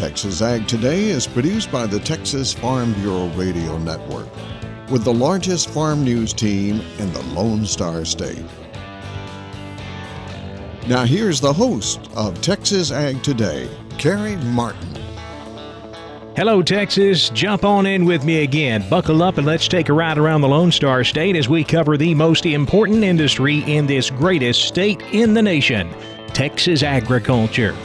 Texas Ag Today is produced by the Texas Farm Bureau Radio Network with the largest farm news team in the Lone Star State. Now, here's the host of Texas Ag Today, Carey Martin. Hello, Texas. Jump on in with me again. Buckle up and let's take a ride around the Lone Star State as we cover the most important industry in this greatest state in the nation Texas agriculture.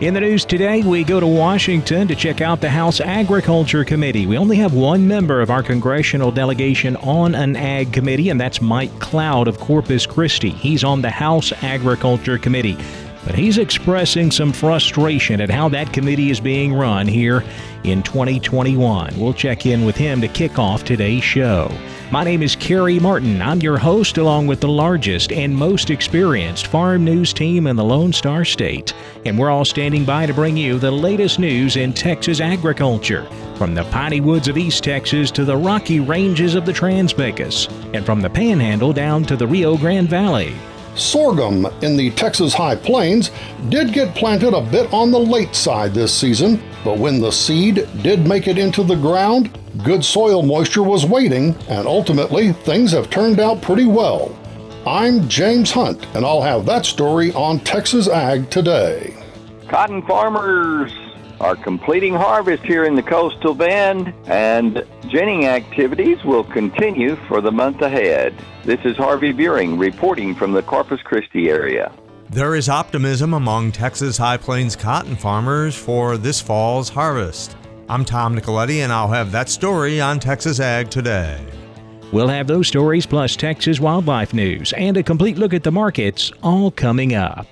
In the news today, we go to Washington to check out the House Agriculture Committee. We only have one member of our congressional delegation on an ag committee, and that's Mike Cloud of Corpus Christi. He's on the House Agriculture Committee. But he's expressing some frustration at how that committee is being run here in 2021. We'll check in with him to kick off today's show. My name is Carey Martin. I'm your host, along with the largest and most experienced farm news team in the Lone Star State. And we're all standing by to bring you the latest news in Texas agriculture, from the piney woods of East Texas to the rocky ranges of the Trans Pecos, and from the Panhandle down to the Rio Grande Valley. Sorghum in the Texas High Plains did get planted a bit on the late side this season, but when the seed did make it into the ground, good soil moisture was waiting, and ultimately things have turned out pretty well. I'm James Hunt, and I'll have that story on Texas Ag today. Cotton farmers are completing harvest here in the coastal bend, and ginning activities will continue for the month ahead. This is Harvey Buring reporting from the Corpus Christi area. There is optimism among Texas High Plains cotton farmers for this fall's harvest. I'm Tom Nicoletti, and I'll have that story on Texas Ag today. We'll have those stories plus Texas wildlife news and a complete look at the markets all coming up.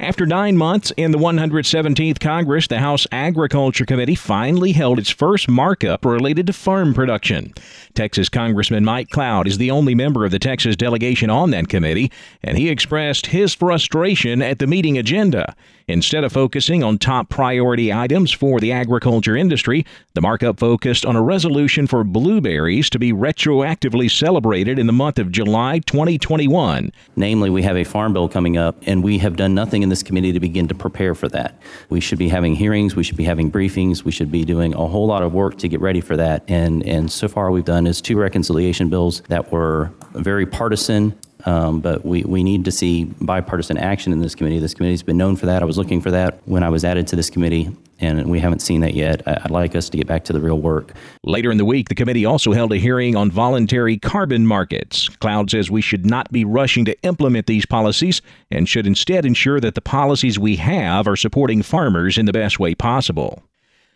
After nine months in the 117th Congress, the House Agriculture Committee finally held its first markup related to farm production. Texas Congressman Mike Cloud is the only member of the Texas delegation on that committee, and he expressed his frustration at the meeting agenda. Instead of focusing on top priority items for the agriculture industry, the markup focused on a resolution for blueberries to be retroactively celebrated in the month of July 2021. Namely, we have a farm bill coming up, and we have done nothing in this committee to begin to prepare for that. We should be having hearings, we should be having briefings, we should be doing a whole lot of work to get ready for that. And, and so far, we've done is two reconciliation bills that were very partisan um, but we, we need to see bipartisan action in this committee. This committee's been known for that. I was looking for that when I was added to this committee, and we haven't seen that yet. I'd like us to get back to the real work. Later in the week, the committee also held a hearing on voluntary carbon markets. Cloud says we should not be rushing to implement these policies and should instead ensure that the policies we have are supporting farmers in the best way possible.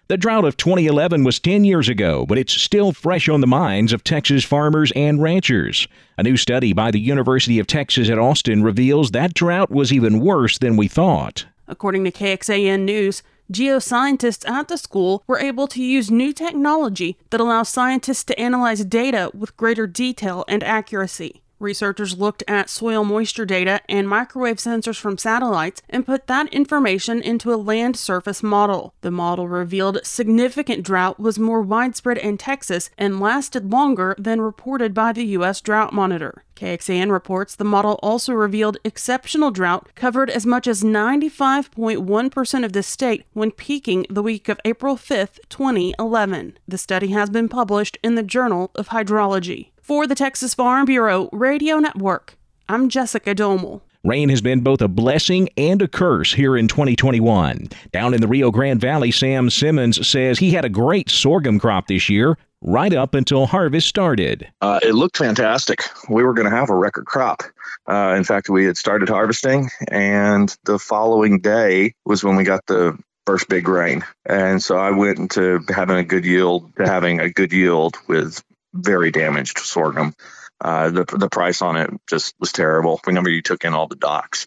The drought of 2011 was 10 years ago, but it's still fresh on the minds of Texas farmers and ranchers. A new study by the University of Texas at Austin reveals that drought was even worse than we thought. According to KXAN News, geoscientists at the school were able to use new technology that allows scientists to analyze data with greater detail and accuracy. Researchers looked at soil moisture data and microwave sensors from satellites and put that information into a land surface model. The model revealed significant drought was more widespread in Texas and lasted longer than reported by the U.S. Drought Monitor. KXAN reports the model also revealed exceptional drought covered as much as 95.1% of the state when peaking the week of April 5, 2011. The study has been published in the Journal of Hydrology. For the Texas Farm Bureau Radio Network, I'm Jessica Domel. Rain has been both a blessing and a curse here in 2021. Down in the Rio Grande Valley, Sam Simmons says he had a great sorghum crop this year, right up until harvest started. Uh, it looked fantastic. We were going to have a record crop. Uh, in fact, we had started harvesting, and the following day was when we got the first big rain. And so I went into having a good yield to having a good yield with very damaged sorghum. Uh, the the price on it just was terrible. Remember, you took in all the docks,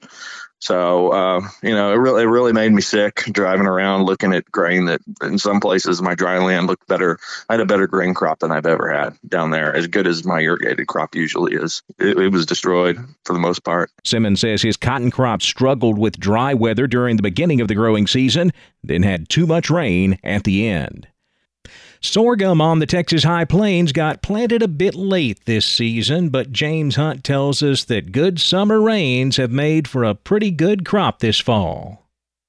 So, uh, you know, it really, it really made me sick driving around looking at grain that in some places my dry land looked better. I had a better grain crop than I've ever had down there, as good as my irrigated crop usually is. It, it was destroyed for the most part. Simmons says his cotton crop struggled with dry weather during the beginning of the growing season, then had too much rain at the end. Sorghum on the Texas High Plains got planted a bit late this season, but James Hunt tells us that good summer rains have made for a pretty good crop this fall.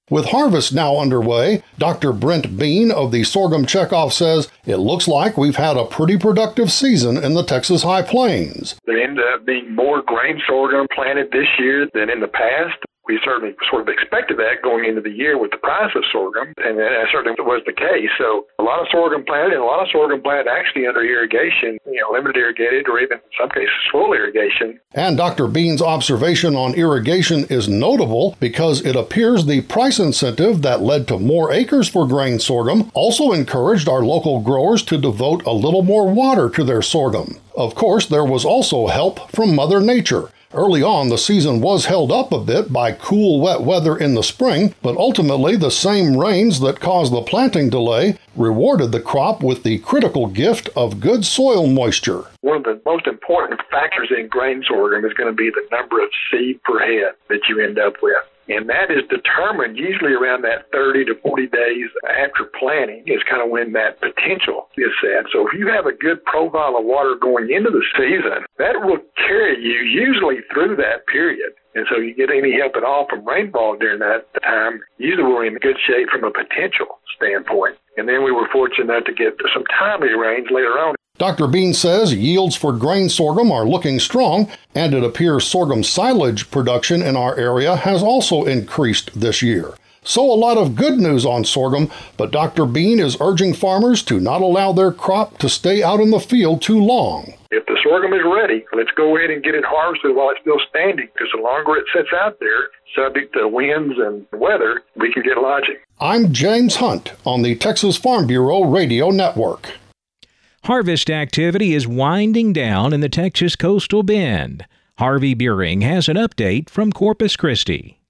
With harvest now underway, Dr. Brent Bean of the Sorghum Checkoff says it looks like we've had a pretty productive season in the Texas High Plains. There ended up being more grain sorghum planted this year than in the past we certainly sort of expected that going into the year with the price of sorghum, and that certainly was the case. So a lot of sorghum planted, and a lot of sorghum planted actually under irrigation, you know, limited irrigated or even in some cases full irrigation. And Dr. Bean's observation on irrigation is notable because it appears the price incentive that led to more acres for grain sorghum also encouraged our local growers to devote a little more water to their sorghum. Of course, there was also help from Mother Nature. Early on, the season was held up a bit by cool, wet weather in the spring, but ultimately the same rains that caused the planting delay rewarded the crop with the critical gift of good soil moisture. One of the most important factors in grain sorghum is going to be the number of seed per head that you end up with. And that is determined usually around that 30 to 40 days after planting is kind of when that potential is set. So if you have a good profile of water going into the season, that will carry you usually through that period. And so you get any help at all from rainfall during that time, usually we're in good shape from a potential standpoint. And then we were fortunate enough to get some timely rains later on Dr. Bean says yields for grain sorghum are looking strong, and it appears sorghum silage production in our area has also increased this year. So, a lot of good news on sorghum, but Dr. Bean is urging farmers to not allow their crop to stay out in the field too long. If the sorghum is ready, let's go ahead and get it harvested while it's still standing, because the longer it sits out there, subject to winds and weather, we can get lodging. I'm James Hunt on the Texas Farm Bureau Radio Network. Harvest activity is winding down in the Texas coastal bend. Harvey Buring has an update from Corpus Christi.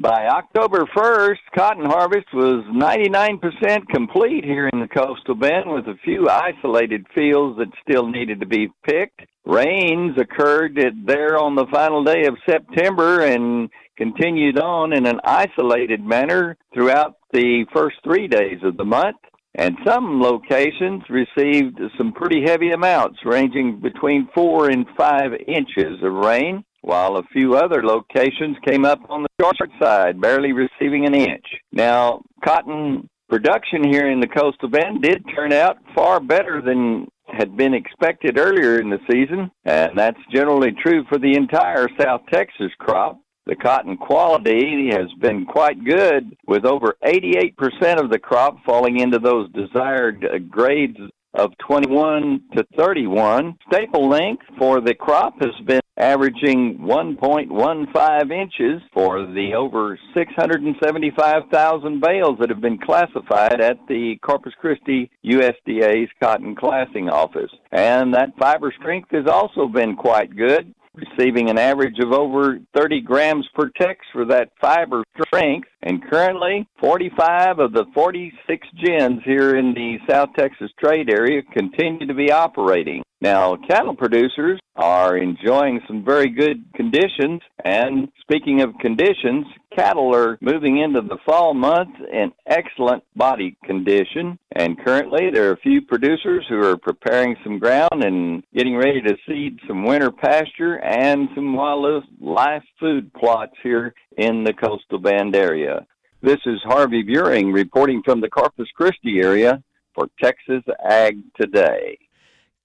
By October 1st, cotton harvest was 99% complete here in the coastal bend with a few isolated fields that still needed to be picked. Rains occurred there on the final day of September and continued on in an isolated manner throughout the first three days of the month and some locations received some pretty heavy amounts, ranging between four and five inches of rain, while a few other locations came up on the short side, barely receiving an inch. Now, cotton production here in the coastal bend did turn out far better than had been expected earlier in the season, and that's generally true for the entire South Texas crop. The cotton quality has been quite good, with over 88% of the crop falling into those desired grades of 21 to 31. Staple length for the crop has been averaging 1.15 inches for the over 675,000 bales that have been classified at the Corpus Christi USDA's cotton classing office. And that fiber strength has also been quite good receiving an average of over 30 grams per tex for that fiber strength. And currently, 45 of the 46 gins here in the South Texas trade area continue to be operating. Now, cattle producers are enjoying some very good conditions. And speaking of conditions, cattle are moving into the fall months in excellent body condition. And currently, there are a few producers who are preparing some ground and getting ready to seed some winter pasture and some wildlife food plots here in the coastal bend area. This is Harvey Buring reporting from the Corpus Christi area for Texas Ag Today.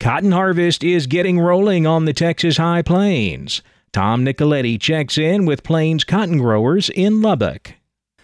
Cotton harvest is getting rolling on the Texas High Plains. Tom Nicoletti checks in with Plains cotton growers in Lubbock.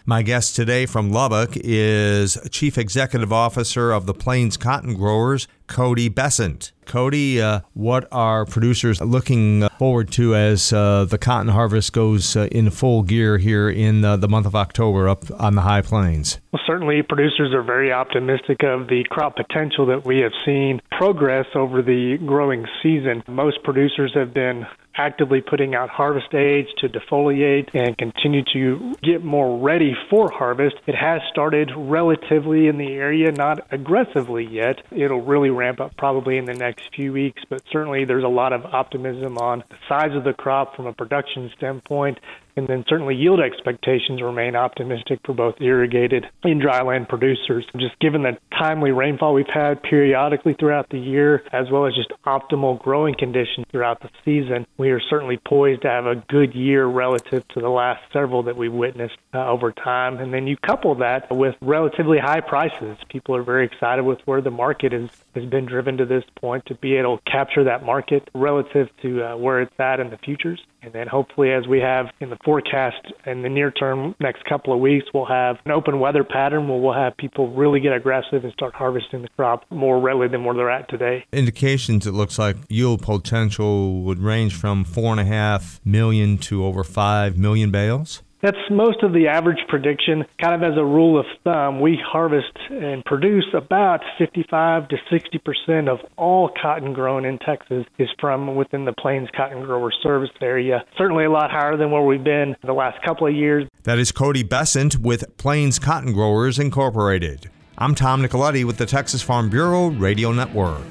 My guest today from Lubbock is Chief Executive Officer of the Plains Cotton Growers, Kody Bessent. Kody, uh, what are producers looking forward to as uh, the cotton harvest goes uh, in full gear here in uh, the month of October up on the high plains? Well, certainly producers are very optimistic of the crop potential that we have seen progress over the growing season. Most producers have been actively putting out harvest aids to defoliate and continue to get more ready for harvest. It has started relatively in the area, not aggressively yet. It'll really ramp up probably in the next few weeks, but certainly there's a lot of optimism on the size of the crop from a production standpoint and then certainly yield expectations remain optimistic for both irrigated and dryland producers. Just given the timely rainfall we've had periodically throughout the year, as well as just optimal growing conditions throughout the season, we are certainly poised to have a good year relative to the last several that we've witnessed uh, over time. And then you couple that with relatively high prices. People are very excited with where the market is, has been driven to this point to be able to capture that market relative to uh, where it's at in the futures. And then hopefully, as we have in the forecast in the near term, next couple of weeks, we'll have an open weather pattern where we'll have people really get aggressive and start harvesting the crop more readily than where they're at today. Indications it looks like yield potential would range from four and a half million to over five million bales. That's most of the average prediction. Kind of as a rule of thumb, we harvest and produce about 55 to 60 percent of all cotton grown in Texas is from within the Plains Cotton Grower Service area. Certainly a lot higher than where we've been the last couple of years. That is Kody Bessent with Plains Cotton Growers Incorporated. I'm Tom Nicoletti with the Texas Farm Bureau Radio Network.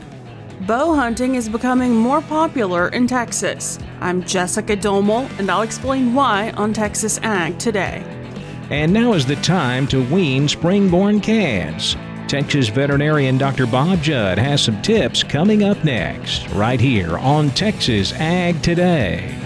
Bow hunting is becoming more popular in Texas. I'm Jessica Domel, and I'll explain why on Texas Ag today. And now is the time to wean spring-born calves. Texas veterinarian Dr. Bob Judd has some tips coming up next, right here on Texas Ag Today.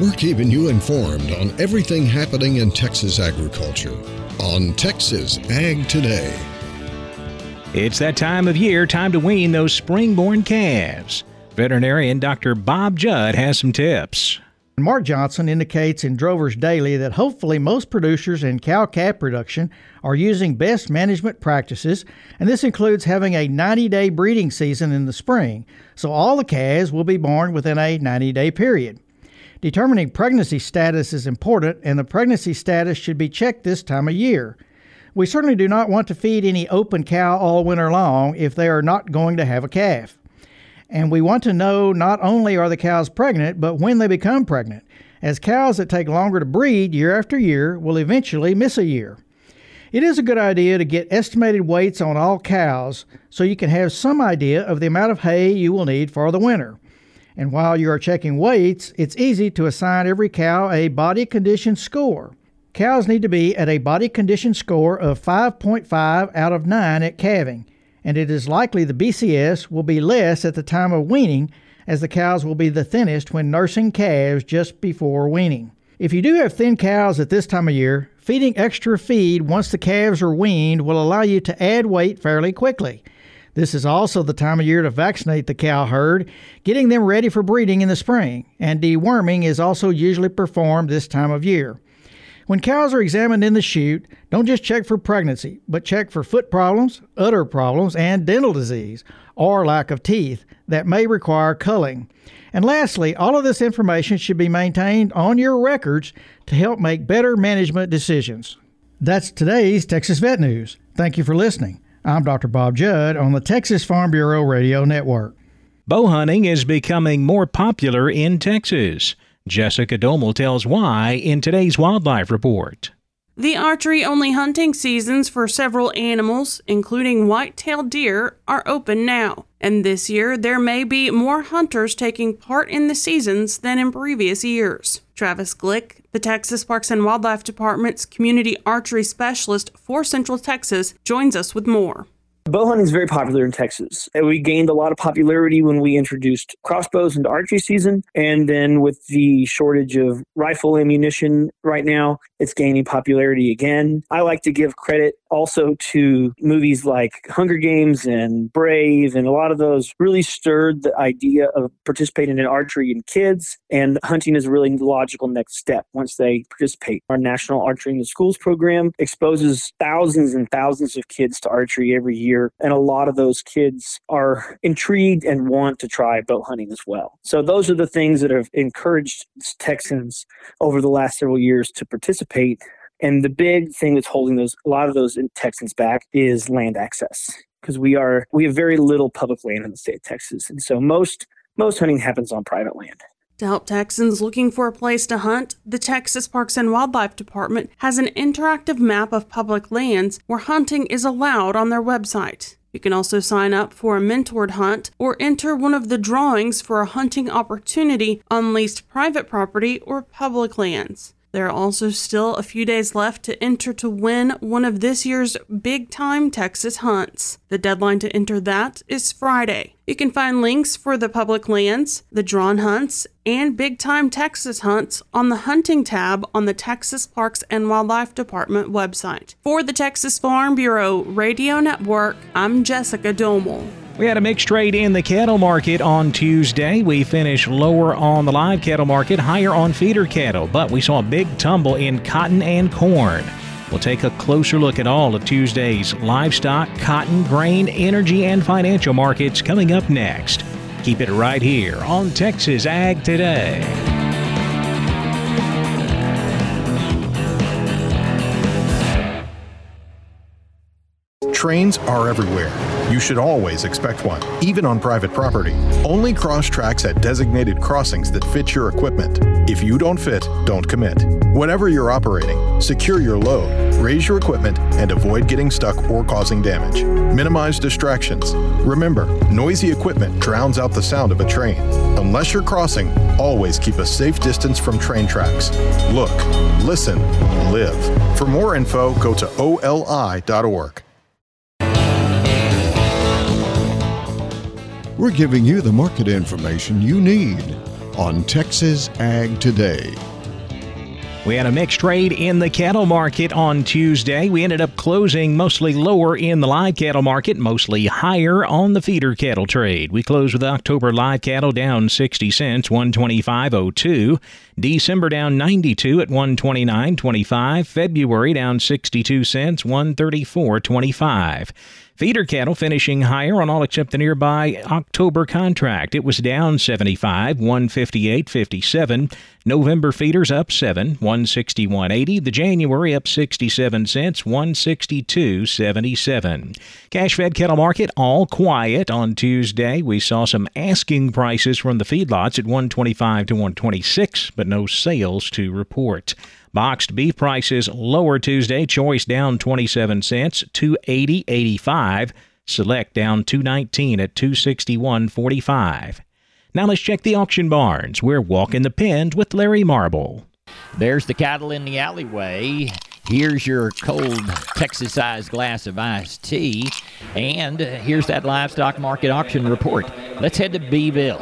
We're keeping you informed on everything happening in Texas agriculture on Texas Ag Today. It's that time of year, time to wean those spring-born calves. Veterinarian Dr. Bob Judd has some tips. Mark Johnson indicates in Drovers Daily that hopefully most producers in cow calf production are using best management practices, and this includes having a 90 day breeding season in the spring, so all the calves will be born within a 90 day period. Determining pregnancy status is important, and the pregnancy status should be checked this time of year. We certainly do not want to feed any open cow all winter long if they are not going to have a calf. And we want to know not only are the cows pregnant, but when they become pregnant, as cows that take longer to breed year after year will eventually miss a year. It is a good idea to get estimated weights on all cows so you can have some idea of the amount of hay you will need for the winter. And while you are checking weights, it's easy to assign every cow a body condition score. Cows need to be at a body condition score of 5.5 out of 9 at calving, and it is likely the BCS will be less at the time of weaning, as the cows will be the thinnest when nursing calves just before weaning. If you do have thin cows at this time of year, feeding extra feed once the calves are weaned will allow you to add weight fairly quickly. This is also the time of year to vaccinate the cow herd, getting them ready for breeding in the spring, and deworming is also usually performed this time of year. When cows are examined in the chute, don't just check for pregnancy, but check for foot problems, udder problems, and dental disease, or lack of teeth that may require culling. And lastly, all of this information should be maintained on your records to help make better management decisions. That's today's Texas Vet News. Thank you for listening. I'm Dr. Bob Judd on the Texas Farm Bureau Radio Network. Bow hunting is becoming more popular in Texas. Jessica Domel tells why in today's Wildlife Report. The archery only hunting seasons for several animals, including white tailed deer, are open now. And this year, there may be more hunters taking part in the seasons than in previous years. Travis Glick, the Texas Parks and Wildlife Department's community archery specialist for Central Texas, joins us with more. Bow hunting is very popular in Texas. And we gained a lot of popularity when we introduced crossbows into archery season. And then with the shortage of rifle ammunition right now, it's gaining popularity again. I like to give credit also to movies like Hunger Games and Brave, and a lot of those really stirred the idea of participating in archery in kids. And hunting is a really logical next step once they participate. Our National Archery in the Schools program exposes thousands and thousands of kids to archery every year. And a lot of those kids are intrigued and want to try bow hunting as well. So those are the things that have encouraged Texans over the last several years to participate and the big thing that's holding those a lot of those Texans back is land access because we are we have very little public land in the state of Texas, and so most most hunting happens on private land. To help Texans looking for a place to hunt, the Texas Parks and Wildlife Department has an interactive map of public lands where hunting is allowed on their website. You can also sign up for a mentored hunt or enter one of the drawings for a hunting opportunity on leased private property or public lands. There are also still a few days left to enter to win one of this year's big time Texas hunts. The deadline to enter that is Friday. You can find links for the public lands, the drawn hunts, and big time Texas hunts on the hunting tab on the Texas Parks and Wildlife Department website. For the Texas Farm Bureau Radio Network, I'm Jessica Domel. We had a mixed trade in the cattle market on Tuesday. We finished lower on the live cattle market, higher on feeder cattle, but we saw a big tumble in cotton and corn. We'll take a closer look at all of Tuesday's livestock, cotton, grain, energy, and financial markets coming up next. Keep it right here on Texas Ag Today. Trains are everywhere you should always expect one, even on private property. Only cross tracks at designated crossings that fit your equipment. If you don't fit, don't commit. Whenever you're operating, secure your load, raise your equipment, and avoid getting stuck or causing damage. Minimize distractions. Remember, noisy equipment drowns out the sound of a train. Unless you're crossing, always keep a safe distance from train tracks. Look, listen, live. For more info, go to oli.org. We're giving you the market information you need on Texas Ag Today. We had a mixed trade in the cattle market on Tuesday. We ended up closing mostly lower in the live cattle market, mostly higher on the feeder cattle trade. We closed with October live cattle down 60 cents, 125.02. December down 92 at 129.25. February down 62 cents, 134.25. Feeder cattle finishing higher on all except the nearby October contract. It was down 75, 158.57. November feeders up 7, 161.80. The January up 67 cents, 162.77. Cash fed cattle market all quiet on Tuesday. We saw some asking prices from the feedlots at 125 to 126, but no sales to report. Boxed beef prices lower Tuesday. Choice down 27 cents, 280.85. Select down 219 at 261.45. Now let's check the auction barns. We're walking the pens with Larry Marble. There's the cattle in the alleyway. Here's your cold Texas sized glass of iced tea. And here's that livestock market auction report. Let's head to Beeville,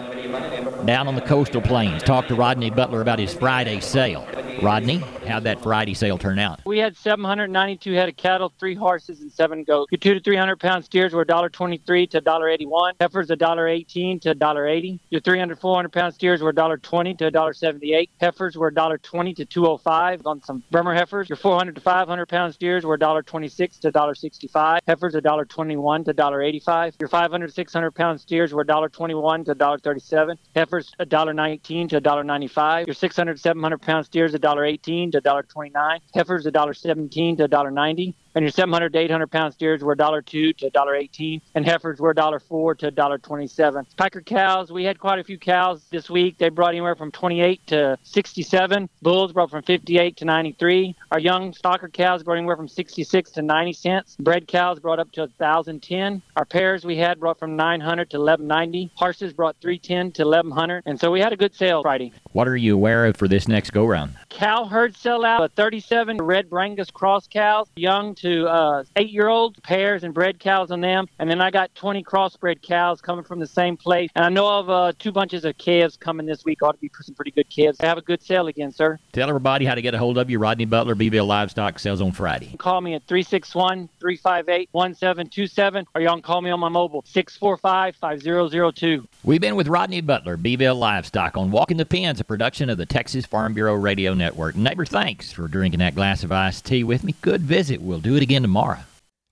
down on the coastal plains. Talk to Rodney Butler about his Friday sale. Rodney, how'd that variety sale turn out? We had 792 head of cattle, three horses, and seven goats. Your two to 300 pound steers were $1.23 to $1.81. Heifers $1.18 to $1.80. Your 300, 400 pound steers were $1.20 to $1.78. Heifers were $1.20 to 205 on some Bremer heifers. Your 400 to 500 pound steers were $1.26 to $1.65. Heifers $1.21 to $1.85. Your 500, 600 pound steers were $1.21 to $1.37. Heifers $1.19 to $1.95. Your 600, 700 pound steers $1.18 to $1.29. Heifers $1.17 to $1.90 and your 700 to 800 pound steers were $1.02 to $1.18, and heifers were $1.04 to $1.27. Piker cows, we had quite a few cows this week. They brought anywhere from 28 to 67. Bulls brought from 58 to 93. Our young stocker cows brought anywhere from 66 to 90 cents. Bred cows brought up to 1,010. Our pairs we had brought from 900 to 1190. Horses brought 310 to 1100, and so we had a good sale Friday. What are you aware of for this next go round? Cow herd sell out 37 red Brangus cross cows, young to to uh, eight-year-old pairs and bred cows on them, and then I got 20 crossbred cows coming from the same place. And I know of uh, two bunches of calves coming this week. Ought to be some pretty good calves. Have a good sale again, sir. Tell everybody how to get a hold of you. Rodney Butler, Beeville Livestock sales on Friday. Call me at 361-358-1727, or y'all can call me on my mobile 645-5002. We've been with Rodney Butler, Beeville Livestock, on Walking the Pens, a production of the Texas Farm Bureau Radio Network. Neighbor, thanks for drinking that glass of iced tea with me. Good visit. We'll do it again tomorrow.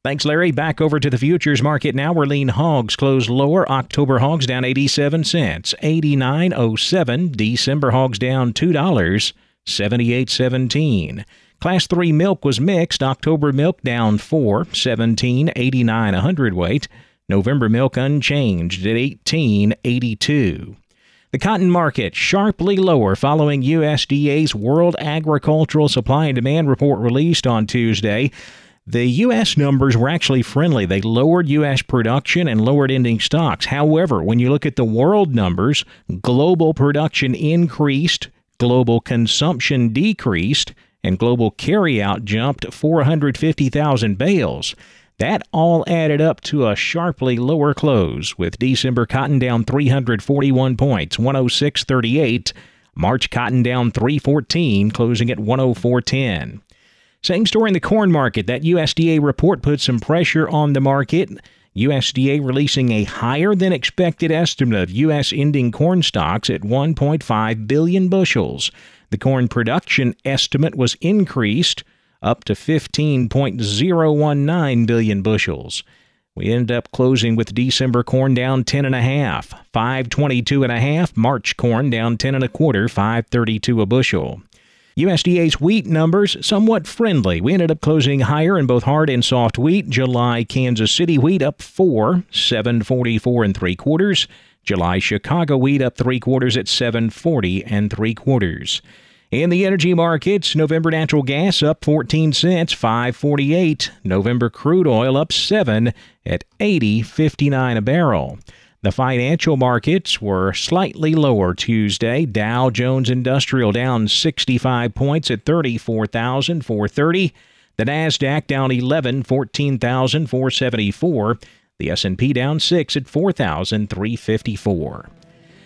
Thanks, Larry. Back over to the futures market now. We're lean hogs closed lower. October hogs down 87 cents, 89.07. December hogs down $2, 78.17. Class 3 milk was mixed. October milk down 4, 17.89 a hundredweight. November milk unchanged at 18.82. The cotton market sharply lower following USDA's World Agricultural Supply and Demand report released on Tuesday. The U.S. numbers were actually friendly. They lowered U.S. production and lowered ending stocks. However, when you look at the world numbers, global production increased, global consumption decreased, and global carryout jumped 450,000 bales. That all added up to a sharply lower close, with December cotton down 341 points, 106.38. March cotton down 314, closing at 104.10. Same story in the corn market. That USDA report put some pressure on the market. USDA releasing a higher than expected estimate of U.S. ending corn stocks at 1.5 billion bushels. The corn production estimate was increased up to 15.019 billion bushels. We end up closing with December corn down 10 and a half, 522 and a half. March corn down 10 and a quarter, 532 a bushel. USDA's wheat numbers somewhat friendly. We ended up closing higher in both hard and soft wheat. July Kansas City wheat up 4, 744 and 3 quarters. July Chicago wheat up 3 quarters at 740 and 3 quarters. In the energy markets, November natural gas up 14 cents, 548. November crude oil up 7 at 80.59 a barrel. The financial markets were slightly lower Tuesday. Dow Jones Industrial down 65 points at 34,430. The Nasdaq down 11, 14,474. The S&P down 6 at 4,354.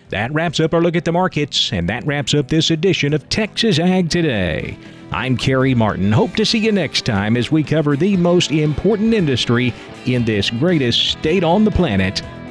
That wraps up our look at the markets, and that wraps up this edition of Texas Ag Today. I'm Carey Martin. Hope to see you next time as we cover the most important industry in this greatest state on the planet,